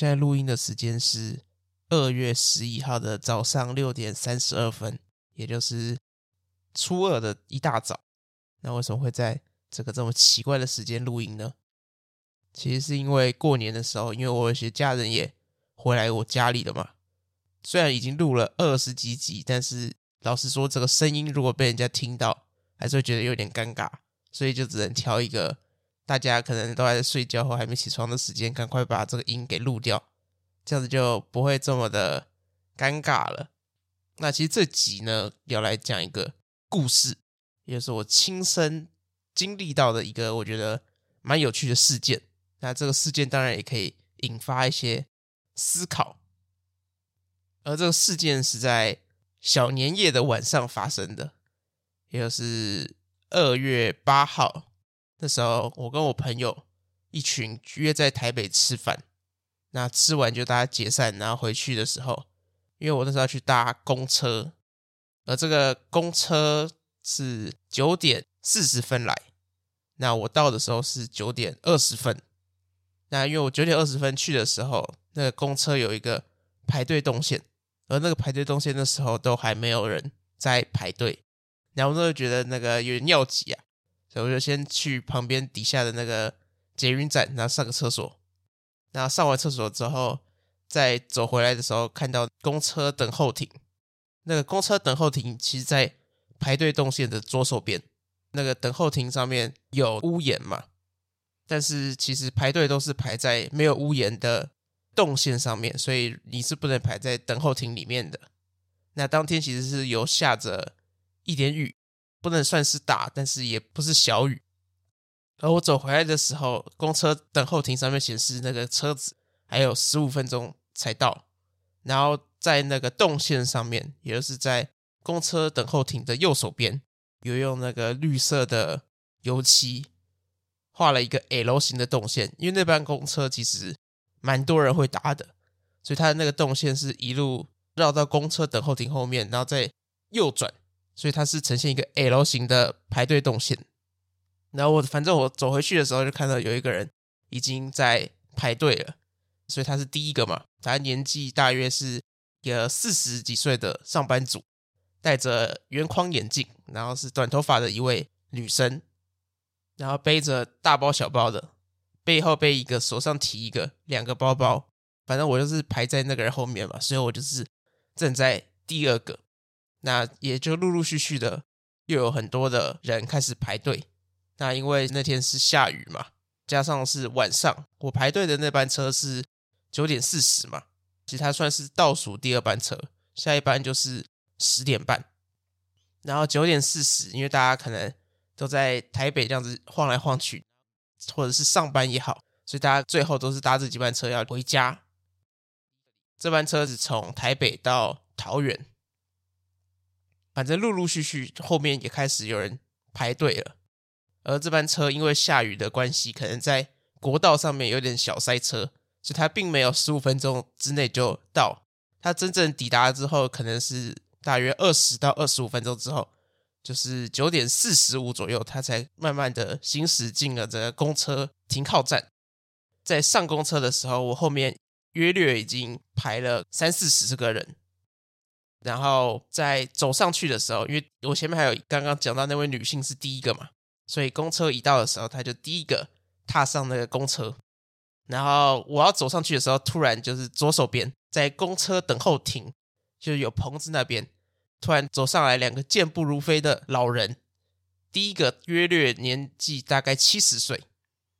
现在录音的时间是二月十一号的早上六点三十二分，也就是初二的一大早。那为什么会在这个这么奇怪的时间录音呢？其实是因为过年的时候，因为我有些家人也回来我家里了嘛。虽然已经录了二十几集，但是老实说，这个声音如果被人家听到，还是会觉得有点尴尬，所以就只能挑一个大家可能都还在睡觉或还没起床的时间，赶快把这个音给录掉，这样子就不会这么的尴尬了。那其实这集呢，要来讲一个故事，也就是我亲身经历到的一个我觉得蛮有趣的事件。那这个事件当然也可以引发一些思考。而这个事件是在小年夜的晚上发生的，也就是二月八号。那时候，我跟我朋友一群约在台北吃饭，那吃完就大家解散，然后回去的时候，因为我那时候要去搭公车，而这个公车是九点四十分来，那我到的时候是九点二十分。那因为我九点二十分去的时候，那个公车有一个排队动线。而那个排队动线那时候都还没有人在排队，然后我就觉得那个有点尿急啊，所以我就先去旁边底下的那个捷运站，然后上个厕所。然后上完厕所之后，再走回来的时候，看到公车等候亭。那个公车等候亭其实，在排队动线的左手边。那个等候亭上面有屋檐嘛，但是其实排队都是排在没有屋檐的。动线上面，所以你是不能排在等候亭里面的。那当天其实是有下着一点雨，不能算是大，但是也不是小雨。而我走回来的时候，公车等候亭上面显示那个车子还有十五分钟才到。然后在那个动线上面，也就是在公车等候亭的右手边，有用那个绿色的油漆画了一个 L 型的动线，因为那班公车其实。蛮多人会搭的，所以它的那个动线是一路绕到公车等候亭后面，然后再右转，所以它是呈现一个 L 型的排队动线。然后我反正我走回去的时候，就看到有一个人已经在排队了，所以他是第一个嘛。他年纪大约是一个四十几岁的上班族，戴着圆框眼镜，然后是短头发的一位女生，然后背着大包小包的。背后背一个，手上提一个，两个包包，反正我就是排在那个人后面嘛，所以我就是站在第二个。那也就陆陆续续的又有很多的人开始排队。那因为那天是下雨嘛，加上是晚上，我排队的那班车是九点四十嘛，其实它算是倒数第二班车，下一班就是十点半。然后九点四十，因为大家可能都在台北这样子晃来晃去。或者是上班也好，所以大家最后都是搭这几班车要回家。这班车子从台北到桃园，反正陆陆续续后面也开始有人排队了。而这班车因为下雨的关系，可能在国道上面有点小塞车，所以它并没有十五分钟之内就到。它真正抵达之后，可能是大约二十到二十五分钟之后。就是九点四十五左右，他才慢慢的行驶进了这个公车停靠站。在上公车的时候，我后面约略已经排了三四十个人。然后在走上去的时候，因为我前面还有刚刚讲到那位女性是第一个嘛，所以公车一到的时候，她就第一个踏上那个公车。然后我要走上去的时候，突然就是左手边在公车等候亭，就有棚子那边。突然走上来两个健步如飞的老人，第一个约略年纪大概七十岁，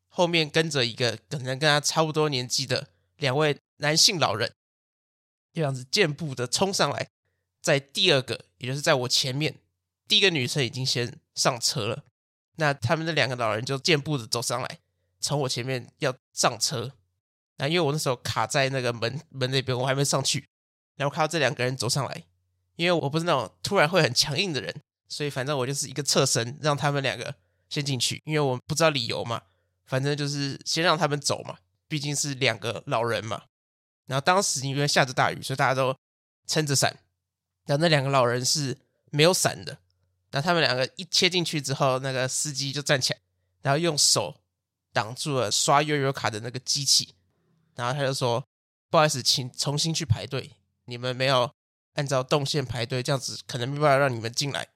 后面跟着一个可能跟他差不多年纪的两位男性老人，这样子健步的冲上来，在第二个，也就是在我前面，第一个女生已经先上车了，那他们的两个老人就健步的走上来，从我前面要上车，那因为我那时候卡在那个门门那边，我还没上去，然后看到这两个人走上来。因为我不是那种突然会很强硬的人，所以反正我就是一个侧身，让他们两个先进去。因为我不知道理由嘛，反正就是先让他们走嘛，毕竟是两个老人嘛。然后当时因为下着大雨，所以大家都撑着伞。然后那两个老人是没有伞的，然后他们两个一切进去之后，那个司机就站起来，然后用手挡住了刷悠游卡的那个机器，然后他就说：“不好意思，请重新去排队，你们没有按照动线排队，这样子可能没办法让你们进来。”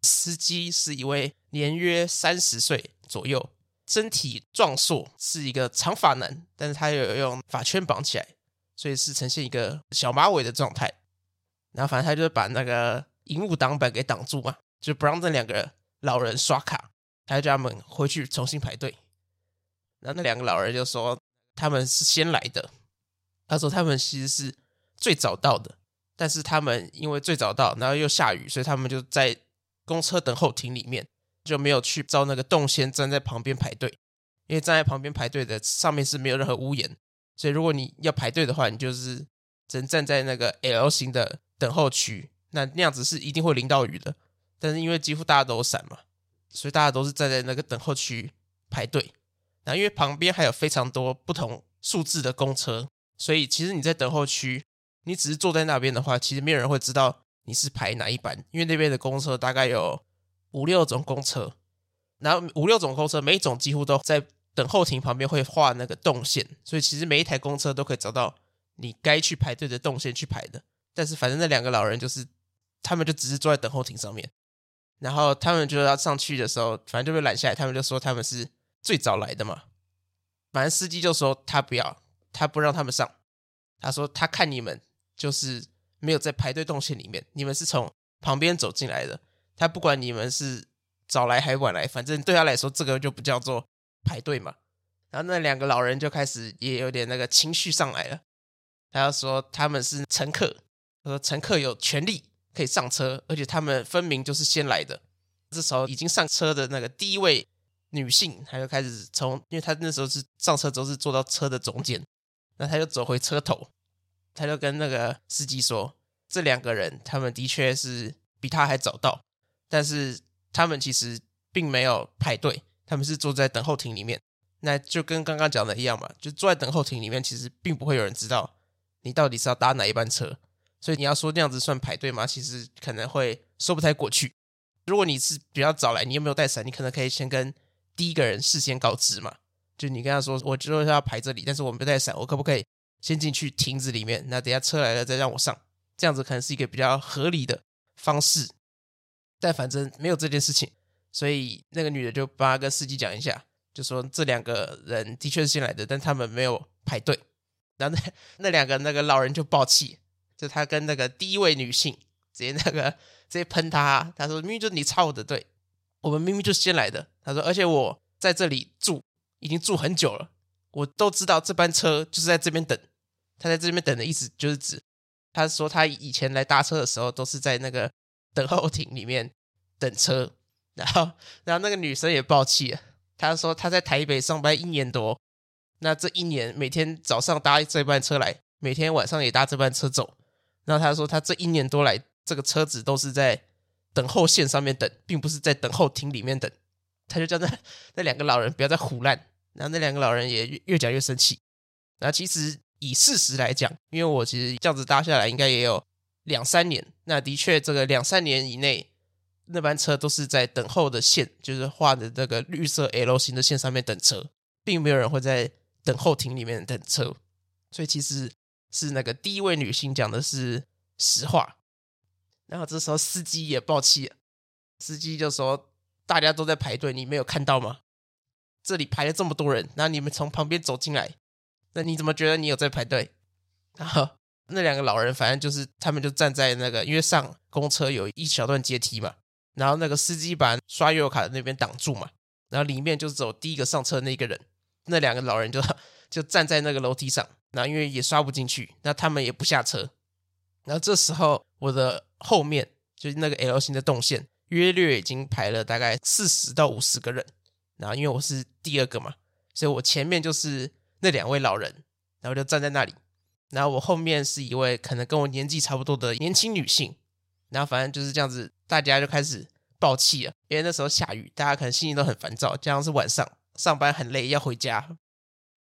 司机是一位年约三十岁左右，身体壮硕，是一个长发男，但是他有用发圈绑起来，所以是呈现一个小马尾的状态。然后反正他就把那个荧幕挡板给挡住嘛。就不让这两个老人刷卡，他就叫他们回去重新排队。然后那两个老人就说他们是先来的，他说他们其实是最早到的，但是他们因为最早到，然后又下雨，所以他们就在公车等候亭里面就没有去照那个动先站在旁边排队，因为站在旁边排队的上面是没有任何屋檐，所以如果你要排队的话，你就是只能站在那个 L 型的等候区，那那样子是一定会淋到雨的。但是因为几乎大家都有伞嘛，所以大家都是站在那个等候区排队。然后因为旁边还有非常多不同数字的公车，所以其实你在等候区，你只是坐在那边的话，其实没有人会知道你是排哪一班。因为那边的公车大概有五六种公车，然后五六种公车每一种几乎都在等候亭旁边会画那个动线，所以其实每一台公车都可以找到你该去排队的动线去排的。但是反正那两个老人就是，他们就只是坐在等候亭上面。然后他们就要上去的时候，反正就被拦下来。他们就说他们是最早来的嘛。反正司机就说他不要，他不让他们上。他说他看你们就是没有在排队动线里面，你们是从旁边走进来的。他不管你们是早来还晚来，反正对他来说这个就不叫做排队嘛。然后那两个老人就开始也有点那个情绪上来了。他要说他们是乘客，和乘客有权利。可以上车，而且他们分明就是先来的。这时候已经上车的那个第一位女性，她就开始从，因为她那时候是上车之后是坐到车的中间，那她就走回车头，她就跟那个司机说：“这两个人，他们的确是比他还早到，但是他们其实并没有排队，他们是坐在等候亭里面。那就跟刚刚讲的一样嘛，就坐在等候亭里面，其实并不会有人知道你到底是要搭哪一班车。”所以你要说那样子算排队吗？其实可能会说不太过去。如果你是比较早来，你又没有带伞，你可能可以先跟第一个人事先告知嘛。就你跟他说，我就是要排这里，但是我没带伞，我可不可以先进去亭子里面？那等下车来了再让我上，这样子可能是一个比较合理的方式。但反正没有这件事情，所以那个女的就帮他跟司机讲一下，就说这两个人的确是新来的，但他们没有排队。然后那那两个那个老人就爆气。就他跟那个第一位女性直接那个直接喷他，他说明明就是你插我的队，我们明明就是先来的。他说，而且我在这里住已经住很久了，我都知道这班车就是在这边等。他在这边等的意思就是指，他说他以前来搭车的时候都是在那个等候亭里面等车。然后，然后那个女生也爆气了，她说她在台北上班一年多，那这一年每天早上搭这班车来，每天晚上也搭这班车走。然后他说，他这一年多来，这个车子都是在等候线上面等，并不是在等候亭里面等。他就叫那 那两个老人不要再胡烂。然后那两个老人也越，越讲越生气。然后其实以事实来讲，因为我其实这样子搭下来应该也有两三年。那的确，这个两三年以内，那班车都是在等候的线，就是画的这个绿色 L 型的线上面等车，并没有人会在等候亭里面等车。所以其实。是那个第一位女性讲的是实话，然后这时候司机也爆气，司机就说：“大家都在排队，你没有看到吗？这里排了这么多人，那你们从旁边走进来，那你怎么觉得你有在排队？”然后那两个老人反正就是他们就站在那个，因为上公车有一小段阶梯嘛，然后那个司机把刷悠游卡的那边挡住嘛，然后里面就是走第一个上车的那个人，那两个老人就就站在那个楼梯上。那因为也刷不进去，那他们也不下车。然后这时候我的后面就是那个 L 型的动线，约略已经排了大概四十到五十个人。然后因为我是第二个嘛，所以我前面就是那两位老人，然后就站在那里。然后我后面是一位可能跟我年纪差不多的年轻女性。然后反正就是这样子，大家就开始爆气了，因为那时候下雨，大家可能心情都很烦躁，加上是晚上，上班很累要回家，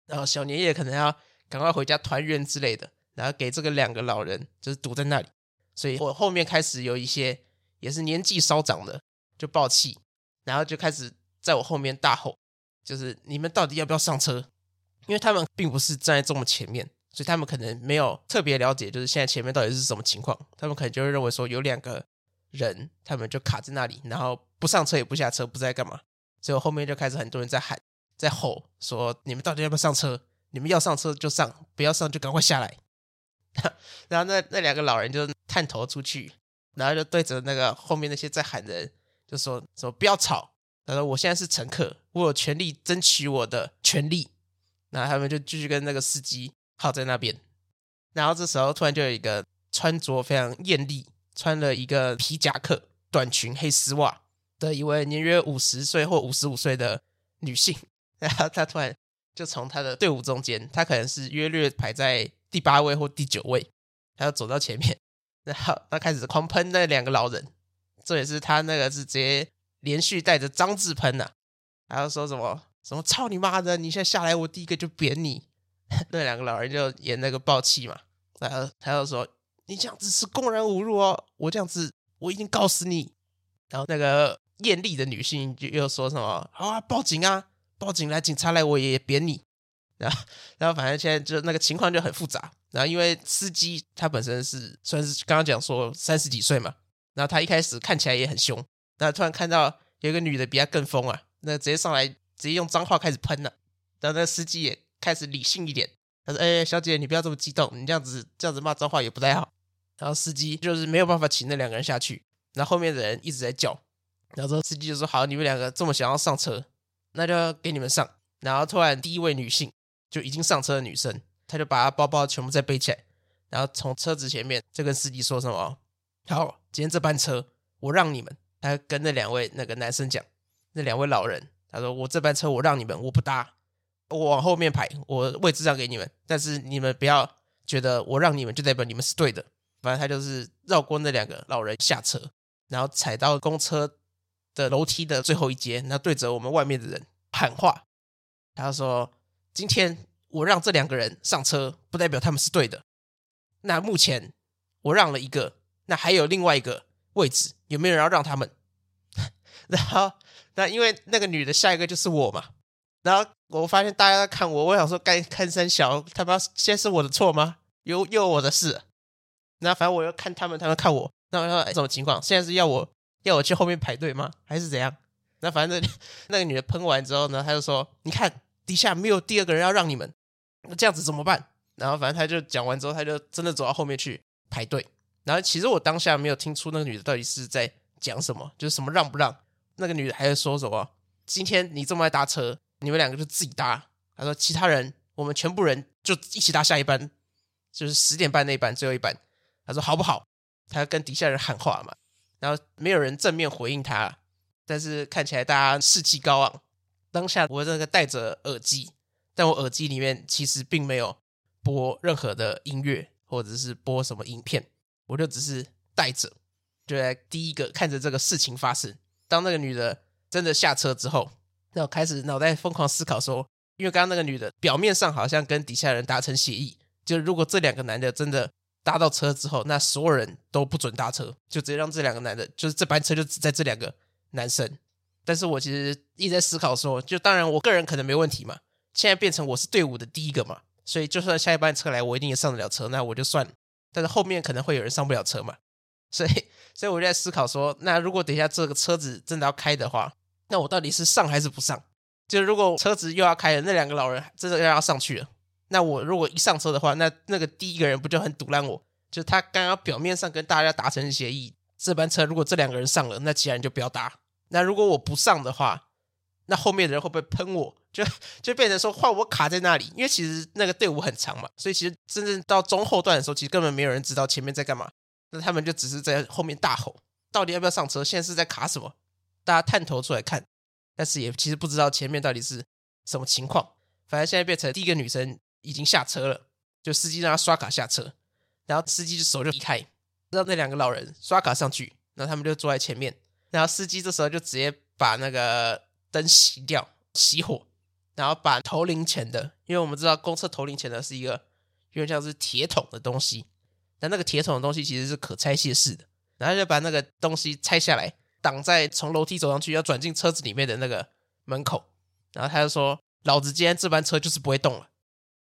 然后小年夜可能要。赶快回家团圆之类的，然后给这个两个老人就是堵在那里，所以我后面开始有一些也是年纪稍长的就爆气，然后就开始在我后面大吼，就是你们到底要不要上车？因为他们并不是站在这么前面，所以他们可能没有特别了解，就是现在前面到底是什么情况。他们可能就会认为说有两个人，他们就卡在那里，然后不上车也不下车，不知道干嘛。所以我后面就开始很多人在喊，在吼，说你们到底要不要上车？你们要上车就上，不要上就赶快下来。然后那那两个老人就探头出去，然后就对着那个后面那些在喊人，就说什么不要吵。他说我现在是乘客，我有权利争取我的权利。然后他们就继续跟那个司机耗在那边。然后这时候突然就有一个穿着非常艳丽，穿了一个皮夹克、短裙、黑丝袜的一位年约五十岁或五十五岁的女性，然后他突然就从他的队伍中间，他可能是约略排在第八位或第九位，他就走到前面，然后他开始狂喷那两个老人，这也是他那个是直接连续带着脏字喷呐，还要说什么什么操你妈的，你现在下来，我第一个就扁你。那两个老人就演那个爆气嘛，然后他就说你这样子是公然侮辱哦，我这样子我一定告死你。然后那个。艳丽的女性就又说什么：“好啊，报警啊，报警来，警察来，我也扁你。”然后，然后反正现在就那个情况就很复杂。然后因为司机他本身是算是刚刚讲说三十几岁嘛，然后他一开始看起来也很凶，然后突然看到有一个女的比他更疯啊，那直接上来直接用脏话开始喷了。然后那司机也开始理性一点，他说：“哎，小姐，你不要这么激动，你这样子这样子骂脏话也不太好。”然后司机就是没有办法请那两个人下去，然后后面的人一直在叫。然后司机就说：“好，你们两个这么想要上车，那就给你们上。”然后突然，第一位女性就已经上车的女生，她就把她包包全部再背起来，然后从车子前面就跟司机说什么：“好，今天这班车我让你们。”她跟那两位那个男生讲，那两位老人，他说：“我这班车我让你们，我不搭，我往后面排，我位置让给你们。但是你们不要觉得我让你们就代表你们是对的。反正他就是绕过那两个老人下车，然后踩到公车。”的楼梯的最后一阶，那对着我们外面的人喊话，他说：“今天我让这两个人上车，不代表他们是对的。那目前我让了一个，那还有另外一个位置，有没有人要让他们？”然后，那因为那个女的下一个就是我嘛，然后我发现大家在看我，我想说该看三小，他妈现在是我的错吗？又又有我的事。那反正我又看他们，他们看我，那我说哎，什么情况？现在是要我？要我去后面排队吗？还是怎样？那反正 那个女的喷完之后呢，她就说：“你看底下没有第二个人要让你们，那这样子怎么办？”然后反正她就讲完之后，她就真的走到后面去排队。然后其实我当下没有听出那个女的到底是在讲什么，就是什么让不让。那个女的还在说什么：“今天你这么爱搭车，你们两个就自己搭。”她说：“其他人我们全部人就一起搭下一班，就是十点半那一班最后一班。”她说：“好不好？”她跟底下人喊话嘛。然后没有人正面回应他，但是看起来大家士气高昂。当下我这个戴着耳机，但我耳机里面其实并没有播任何的音乐，或者是播什么影片，我就只是戴着，就在第一个看着这个事情发生。当那个女的真的下车之后，那我开始脑袋疯狂思考说，因为刚刚那个女的表面上好像跟底下人达成协议，就如果这两个男的真的。搭到车之后，那所有人都不准搭车，就直接让这两个男的，就是这班车就只在这两个男生。但是我其实一直在思考说，就当然我个人可能没问题嘛，现在变成我是队伍的第一个嘛，所以就算下一班车来，我一定也上得了车，那我就算了。但是后面可能会有人上不了车嘛，所以 所以我就在思考说，那如果等一下这个车子真的要开的话，那我到底是上还是不上？就如果车子又要开了，那两个老人真的又要上去了。那我如果一上车的话，那那个第一个人不就很堵烂我？就他刚刚表面上跟大家达成协议，这班车如果这两个人上了，那其他人就不要搭。那如果我不上的话，那后面的人会不会喷我？就就变成说换我卡在那里，因为其实那个队伍很长嘛，所以其实真正到中后段的时候，其实根本没有人知道前面在干嘛。那他们就只是在后面大吼，到底要不要上车？现在是在卡什么？大家探头出来看，但是也其实不知道前面到底是什么情况。反正现在变成第一个女生。已经下车了，就司机让他刷卡下车，然后司机的手就离开，让那两个老人刷卡上去，然后他们就坐在前面，然后司机这时候就直接把那个灯熄掉，熄火，然后把投零钱的，因为我们知道公厕投零钱的是一个有点像是铁桶的东西，但那个铁桶的东西其实是可拆卸式的，然后就把那个东西拆下来，挡在从楼梯走上去要转进车子里面的那个门口，然后他就说：“老子今天这班车就是不会动了，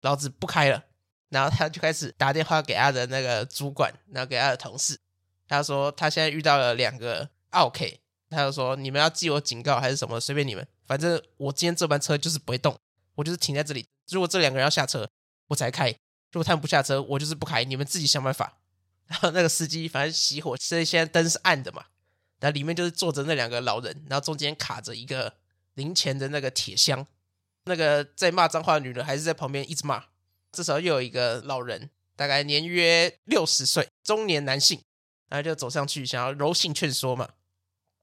老子不开了。”然后他就开始打电话给他的那个主管，然后给他的同事，他说他现在遇到了两个奥 K，，他就说：“你们要记我警告还是什么？随便你们，反正我今天这班车就是不会动，我就是停在这里。如果这两个人要下车，我才开；如果他们不下车，我就是不开。你们自己想办法。”然后那个司机反正熄火，所以现在灯是暗的嘛。然后里面就是坐着那两个老人，然后中间卡着一个零钱的那个铁箱。那个在骂脏话的女人还是在旁边一直骂。这时候又有一个老人，大概年约六十岁，中年男性，然后就走上去想要柔性劝说嘛。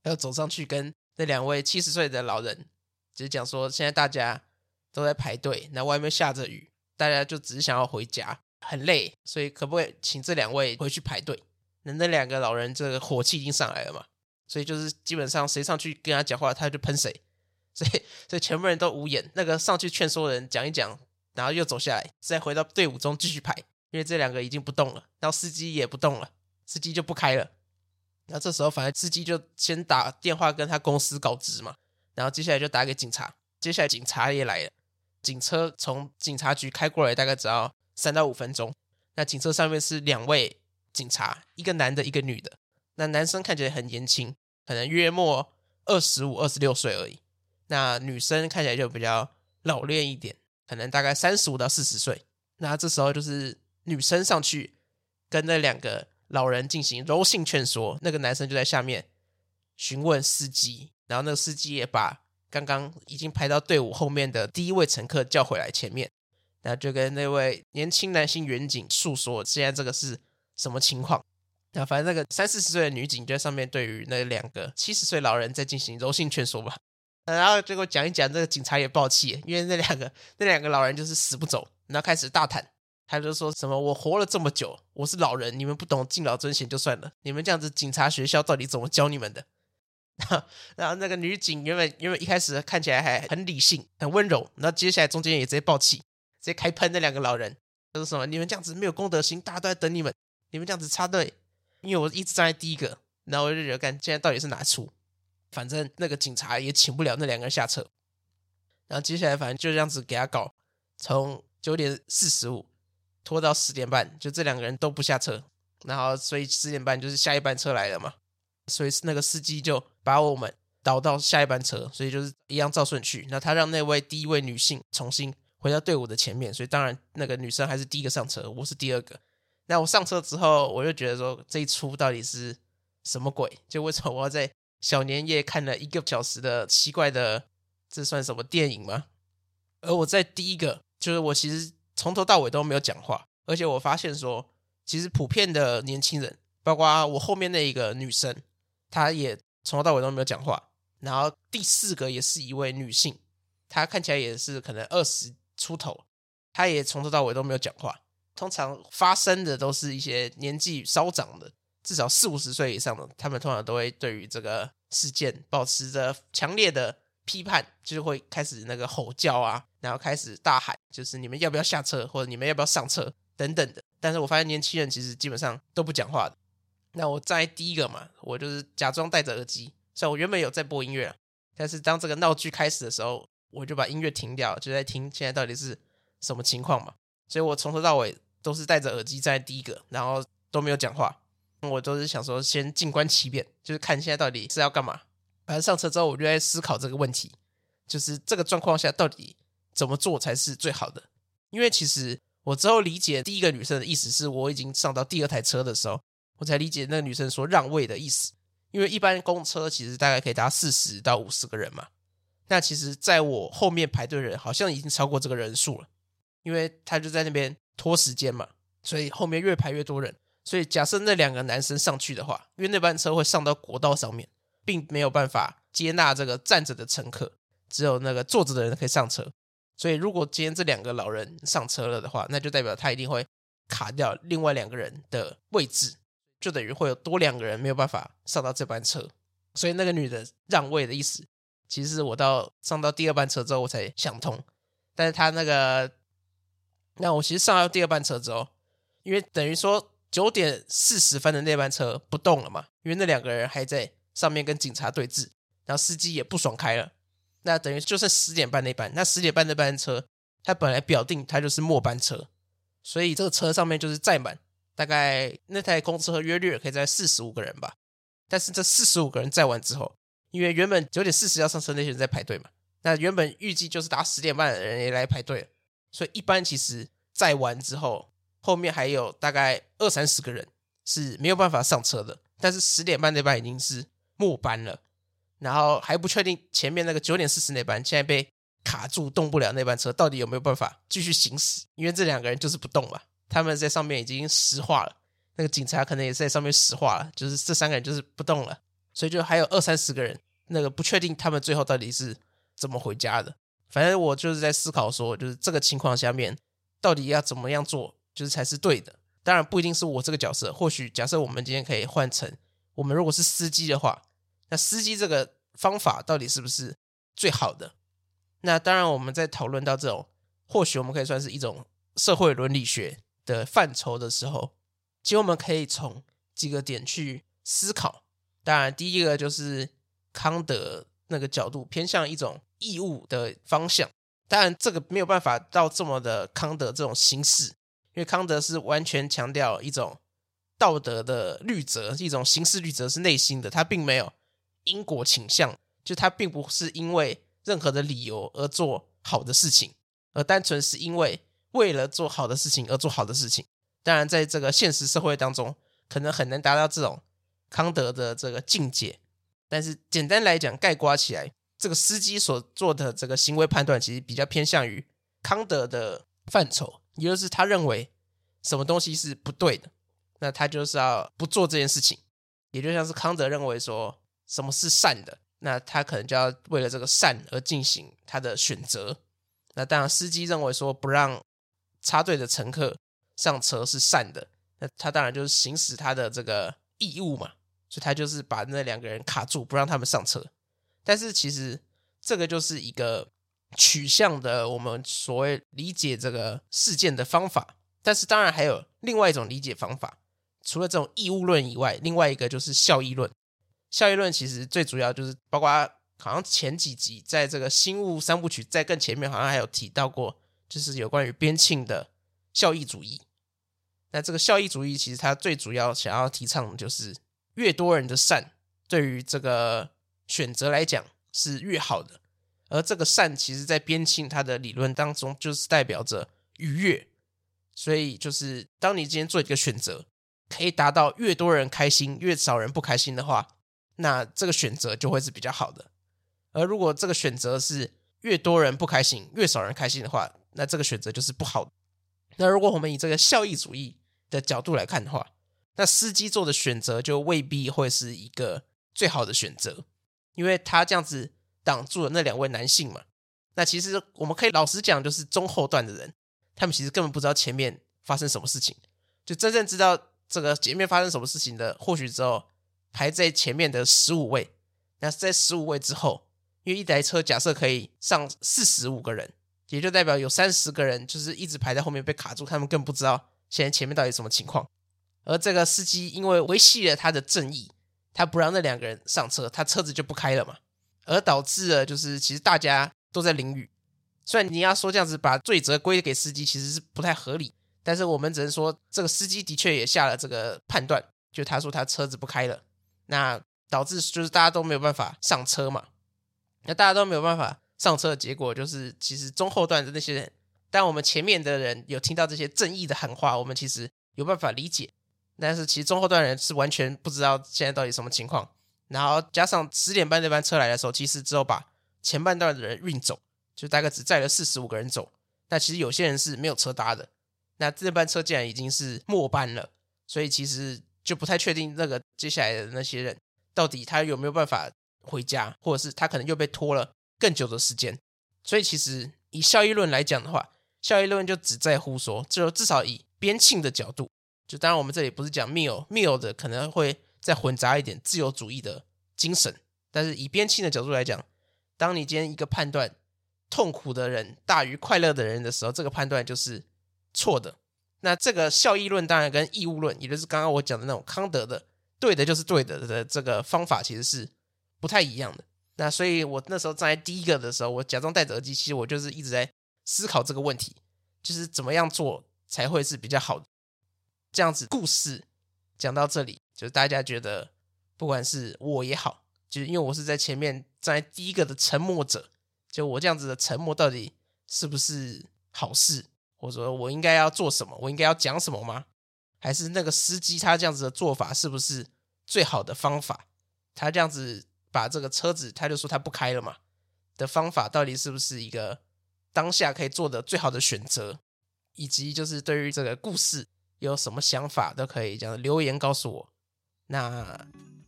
然后走上去跟那两位七十岁的老人，就是讲说现在大家都在排队，那外面下着雨，大家就只是想要回家。很累，所以可不可以请这两位回去排队？那那两个老人这个火气已经上来了嘛，所以就是基本上谁上去跟他讲话，他就喷谁，所以所以全部人都无言。那个上去劝说的人讲一讲，然后又走下来，再回到队伍中继续排，因为这两个已经不动了，然后司机也不动了，司机就不开了。然后这时候反正司机就先打电话跟他公司告知嘛，然后接下来就打给警察，接下来警察也来了，警车从警察局开过来，大概只要。三到五分钟，那警车上面是两位警察，一个男的，一个女的。那男生看起来很年轻，可能约莫二十五、二十六岁而已。那女生看起来就比较老练一点，可能大概三十五到四十岁。那这时候就是女生上去跟那两个老人进行柔性劝说，那个男生就在下面询问司机，然后那个司机也把刚刚已经排到队伍后面的第一位乘客叫回来前面。然后就跟那位年轻男性员警诉说现在这个是什么情况。那反正那个三四十岁的女警就在上面对于那两个七十岁老人在进行柔性劝说吧。然后结果讲一讲，这个警察也爆气，因为那两个那两个老人就是死不走，然后开始大谈，他就说什么我活了这么久，我是老人，你们不懂敬老尊贤就算了，你们这样子警察学校到底怎么教你们的？然后，然后那个女警原本因为一开始看起来还很理性很温柔，然后接下来中间也直接爆气。直接开喷那两个老人，他说什么？你们这样子没有公德心，大家都在等你们，你们这样子插队。因为我一直站在第一个，然后我就觉得，干，现在到底是哪出？反正那个警察也请不了那两个人下车。然后接下来反正就这样子给他搞，从九点四十五拖到十点半，就这两个人都不下车。然后所以十点半就是下一班车来了嘛，所以那个司机就把我们导到下一班车，所以就是一样照顺序。那他让那位第一位女性重新。回到队伍的前面，所以当然那个女生还是第一个上车，我是第二个。那我上车之后，我就觉得说这一出到底是什么鬼？就为什么我要在小年夜看了一个小时的奇怪的，这算什么电影吗？而我在第一个，就是我其实从头到尾都没有讲话，而且我发现说，其实普遍的年轻人，包括我后面那一个女生，她也从头到尾都没有讲话。然后第四个也是一位女性，她看起来也是可能二十。出头，她也从头到尾都没有讲话。通常发生的都是一些年纪稍长的，至少四五十岁以上的，他们通常都会对于这个事件保持着强烈的批判，就是会开始那个吼叫啊，然后开始大喊，就是你们要不要下车，或者你们要不要上车等等的。但是我发现年轻人其实基本上都不讲话的。那我在第一个嘛，我就是假装戴着耳机，像我原本有在播音乐，但是当这个闹剧开始的时候。我就把音乐停掉，就在听现在到底是什么情况嘛。所以我从头到尾都是戴着耳机站在第一个，然后都没有讲话。我都是想说先静观其变，就是看现在到底是要干嘛。反正上车之后，我就在思考这个问题，就是这个状况下到底怎么做才是最好的。因为其实我之后理解第一个女生的意思是，我已经上到第二台车的时候，我才理解那个女生说让位的意思。因为一般公车其实大概可以搭四十到五十个人嘛。那其实，在我后面排队的人好像已经超过这个人数了，因为他就在那边拖时间嘛，所以后面越排越多人。所以假设那两个男生上去的话，因为那班车会上到国道上面，并没有办法接纳这个站着的乘客，只有那个坐着的人可以上车。所以如果今天这两个老人上车了的话，那就代表他一定会卡掉另外两个人的位置，就等于会有多两个人没有办法上到这班车。所以那个女的让位的意思。其实我到上到第二班车之后，我才想通。但是他那个，那我其实上到第二班车之后，因为等于说九点四十分的那班车不动了嘛，因为那两个人还在上面跟警察对峙，然后司机也不爽开了。那等于就剩十点半那班，那十点半那班车，它本来表定它就是末班车，所以这个车上面就是载满，大概那台公车约略可以载四十五个人吧。但是这四十五个人载完之后，因为原本九点四十要上车那些人在排队嘛，那原本预计就是打十点半的人也来排队了，所以一般其实载完之后，后面还有大概二三十个人是没有办法上车的。但是十点半那班已经是末班了。然后还不确定前面那个九点四十那班现在被卡住动不了那班车到底有没有办法继续行驶？因为这两个人就是不动嘛，他们在上面已经石化了，那个警察可能也在上面石化了，就是这三个人就是不动了，所以就还有二三十个人，那个不确定他们最后到底是怎么回家的。反正我就是在思考说，就是这个情况下面到底要怎么样做，就是才是对的。当然不一定是我这个角色，或许假设我们今天可以换成我们如果是司机的话。那司机这个方法到底是不是最好的？那当然，我们在讨论到这种或许我们可以算是一种社会伦理学的范畴的时候，其实我们可以从几个点去思考。当然，第一个就是康德那个角度偏向一种义务的方向。当然，这个没有办法到这么的康德这种形式，因为康德是完全强调一种道德的律则，一种形式律则是内心的，他并没有。因果倾向，就他并不是因为任何的理由而做好的事情，而单纯是因为为了做好的事情而做好的事情。当然，在这个现实社会当中，可能很难达到这种康德的这个境界。但是简单来讲，概括起来，这个司机所做的这个行为判断，其实比较偏向于康德的范畴，也就是他认为什么东西是不对的，那他就是要不做这件事情。也就像是康德认为说。什么是善的？那他可能就要为了这个善而进行他的选择。那当然，司机认为说不让插队的乘客上车是善的，那他当然就是行使他的这个义务嘛。所以他就是把那两个人卡住，不让他们上车。但是其实这个就是一个取向的我们所谓理解这个事件的方法。但是当然还有另外一种理解方法，除了这种义务论以外，另外一个就是效益论。效益论其实最主要就是包括好像前几集在这个新物三部曲在更前面好像还有提到过，就是有关于边沁的效益主义。那这个效益主义其实它最主要想要提倡的就是越多人的善对于这个选择来讲是越好的，而这个善其实在边沁它的理论当中就是代表着愉悦，所以就是当你今天做一个选择，可以达到越多人开心，越少人不开心的话。那这个选择就会是比较好的，而如果这个选择是越多人不开心，越少人开心的话，那这个选择就是不好。那如果我们以这个效益主义的角度来看的话，那司机做的选择就未必会是一个最好的选择，因为他这样子挡住了那两位男性嘛。那其实我们可以老实讲，就是中后段的人，他们其实根本不知道前面发生什么事情，就真正知道这个前面发生什么事情的，或许之后。排在前面的十五位，那在十五位之后，因为一台车假设可以上四十五个人，也就代表有三十个人就是一直排在后面被卡住，他们更不知道现在前面到底什么情况。而这个司机因为维系了他的正义，他不让那两个人上车，他车子就不开了嘛，而导致了就是其实大家都在淋雨。虽然你要说这样子把罪责归给司机，其实是不太合理，但是我们只能说这个司机的确也下了这个判断，就他说他车子不开了。那导致就是大家都没有办法上车嘛，那大家都没有办法上车的结果就是，其实中后段的那些人，但我们前面的人有听到这些正义的喊话，我们其实有办法理解，但是其实中后段人是完全不知道现在到底什么情况，然后加上十点半那班车来的时候，其实只有把前半段的人运走，就大概只载了四十五个人走，那其实有些人是没有车搭的，那这班车既然已经是末班了，所以其实。就不太确定那个接下来的那些人到底他有没有办法回家，或者是他可能又被拖了更久的时间。所以其实以效益论来讲的话，效益论就只在乎说，就至少以边庆的角度，就当然我们这里不是讲缪缪的可能会再混杂一点自由主义的精神，但是以边沁的角度来讲，当你今天一个判断痛苦的人大于快乐的人的时候，这个判断就是错的。那这个效益论当然跟义务论，也就是刚刚我讲的那种康德的对的就是对的的这个方法其实是不太一样的。那所以我那时候站在第一个的时候，我假装戴着耳机，其实我就是一直在思考这个问题，就是怎么样做才会是比较好。这样子故事讲到这里，就是大家觉得，不管是我也好，就是因为我是在前面站在第一个的沉默者，就我这样子的沉默到底是不是好事？或者说我应该要做什么？我应该要讲什么吗？还是那个司机他这样子的做法是不是最好的方法？他这样子把这个车子，他就说他不开了嘛的方法，到底是不是一个当下可以做的最好的选择？以及就是对于这个故事有什么想法，都可以这样留言告诉我。那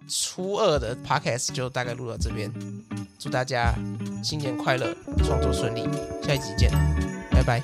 初二的 Podcast 就大概录到这边，祝大家新年快乐，创作顺利，下一集见，拜拜。